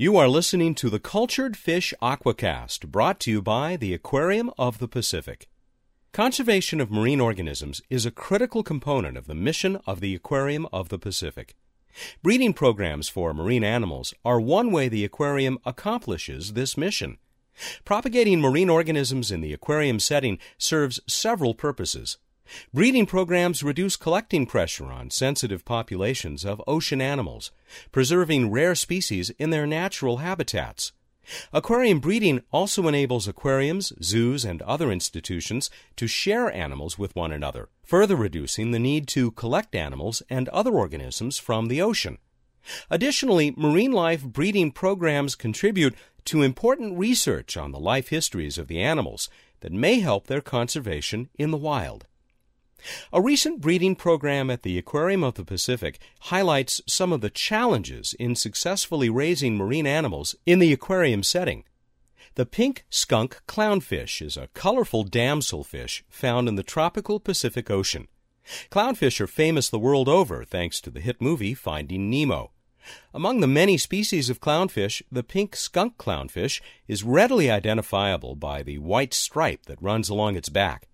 You are listening to the Cultured Fish Aquacast, brought to you by the Aquarium of the Pacific. Conservation of marine organisms is a critical component of the mission of the Aquarium of the Pacific. Breeding programs for marine animals are one way the aquarium accomplishes this mission. Propagating marine organisms in the aquarium setting serves several purposes. Breeding programs reduce collecting pressure on sensitive populations of ocean animals, preserving rare species in their natural habitats. Aquarium breeding also enables aquariums, zoos, and other institutions to share animals with one another, further reducing the need to collect animals and other organisms from the ocean. Additionally, marine life breeding programs contribute to important research on the life histories of the animals that may help their conservation in the wild. A recent breeding program at the Aquarium of the Pacific highlights some of the challenges in successfully raising marine animals in the aquarium setting. The pink skunk clownfish is a colorful damselfish found in the tropical Pacific Ocean. Clownfish are famous the world over thanks to the hit movie Finding Nemo. Among the many species of clownfish, the pink skunk clownfish is readily identifiable by the white stripe that runs along its back.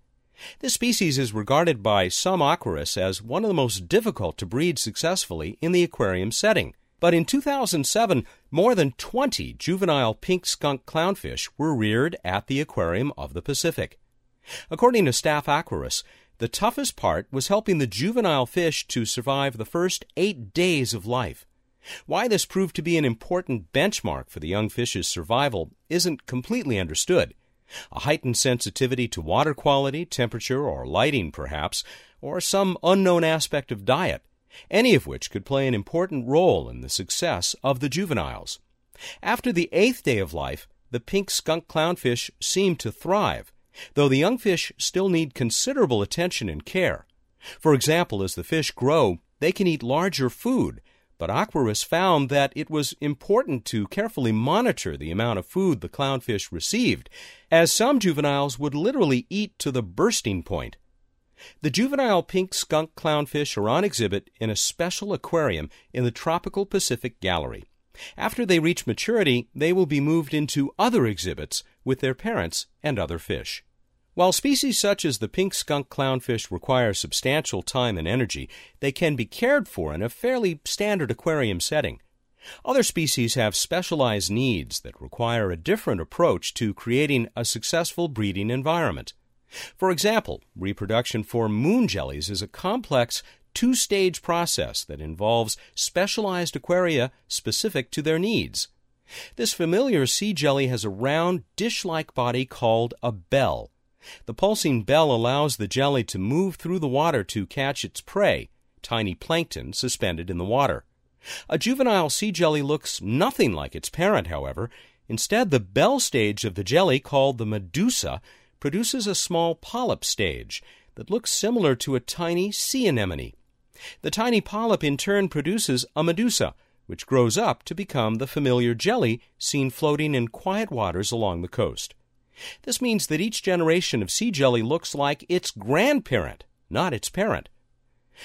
This species is regarded by some aquarists as one of the most difficult to breed successfully in the aquarium setting. But in 2007, more than 20 juvenile pink skunk clownfish were reared at the Aquarium of the Pacific. According to staff aquarists, the toughest part was helping the juvenile fish to survive the first eight days of life. Why this proved to be an important benchmark for the young fish's survival isn't completely understood. A heightened sensitivity to water quality, temperature, or lighting, perhaps, or some unknown aspect of diet, any of which could play an important role in the success of the juveniles. After the eighth day of life, the pink skunk clownfish seem to thrive, though the young fish still need considerable attention and care. For example, as the fish grow, they can eat larger food but aquarists found that it was important to carefully monitor the amount of food the clownfish received, as some juveniles would literally eat to the bursting point. The juvenile pink skunk clownfish are on exhibit in a special aquarium in the Tropical Pacific Gallery. After they reach maturity, they will be moved into other exhibits with their parents and other fish. While species such as the pink skunk clownfish require substantial time and energy, they can be cared for in a fairly standard aquarium setting. Other species have specialized needs that require a different approach to creating a successful breeding environment. For example, reproduction for moon jellies is a complex two stage process that involves specialized aquaria specific to their needs. This familiar sea jelly has a round, dish like body called a bell. The pulsing bell allows the jelly to move through the water to catch its prey, tiny plankton suspended in the water. A juvenile sea jelly looks nothing like its parent, however. Instead, the bell stage of the jelly, called the medusa, produces a small polyp stage that looks similar to a tiny sea anemone. The tiny polyp in turn produces a medusa, which grows up to become the familiar jelly seen floating in quiet waters along the coast. This means that each generation of sea jelly looks like its grandparent, not its parent.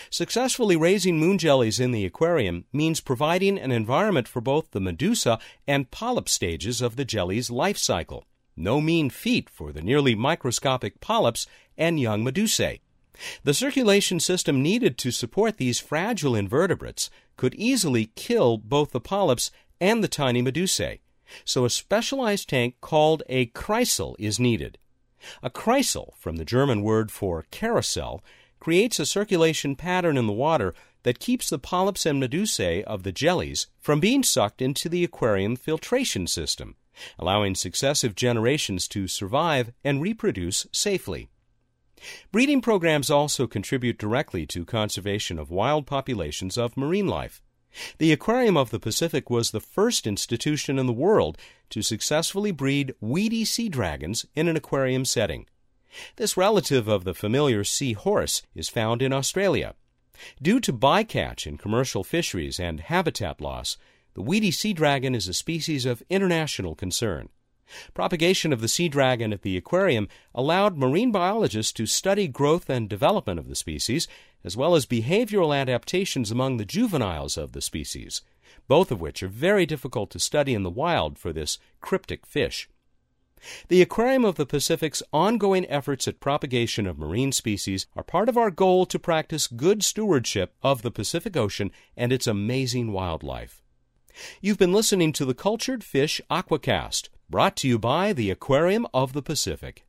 Successfully raising moon jellies in the aquarium means providing an environment for both the medusa and polyp stages of the jelly's life cycle. No mean feat for the nearly microscopic polyps and young medusae. The circulation system needed to support these fragile invertebrates could easily kill both the polyps and the tiny medusae so a specialized tank called a kreisel is needed. A kreisel, from the German word for carousel, creates a circulation pattern in the water that keeps the polyps and medusae of the jellies from being sucked into the aquarium filtration system, allowing successive generations to survive and reproduce safely. Breeding programs also contribute directly to conservation of wild populations of marine life. The Aquarium of the Pacific was the first institution in the world to successfully breed weedy sea dragons in an aquarium setting. This relative of the familiar sea horse is found in Australia. Due to bycatch in commercial fisheries and habitat loss, the weedy sea dragon is a species of international concern. Propagation of the sea dragon at the aquarium allowed marine biologists to study growth and development of the species, as well as behavioral adaptations among the juveniles of the species, both of which are very difficult to study in the wild for this cryptic fish. The Aquarium of the Pacific's ongoing efforts at propagation of marine species are part of our goal to practice good stewardship of the Pacific Ocean and its amazing wildlife. You've been listening to the Cultured Fish Aquacast, brought to you by the Aquarium of the Pacific.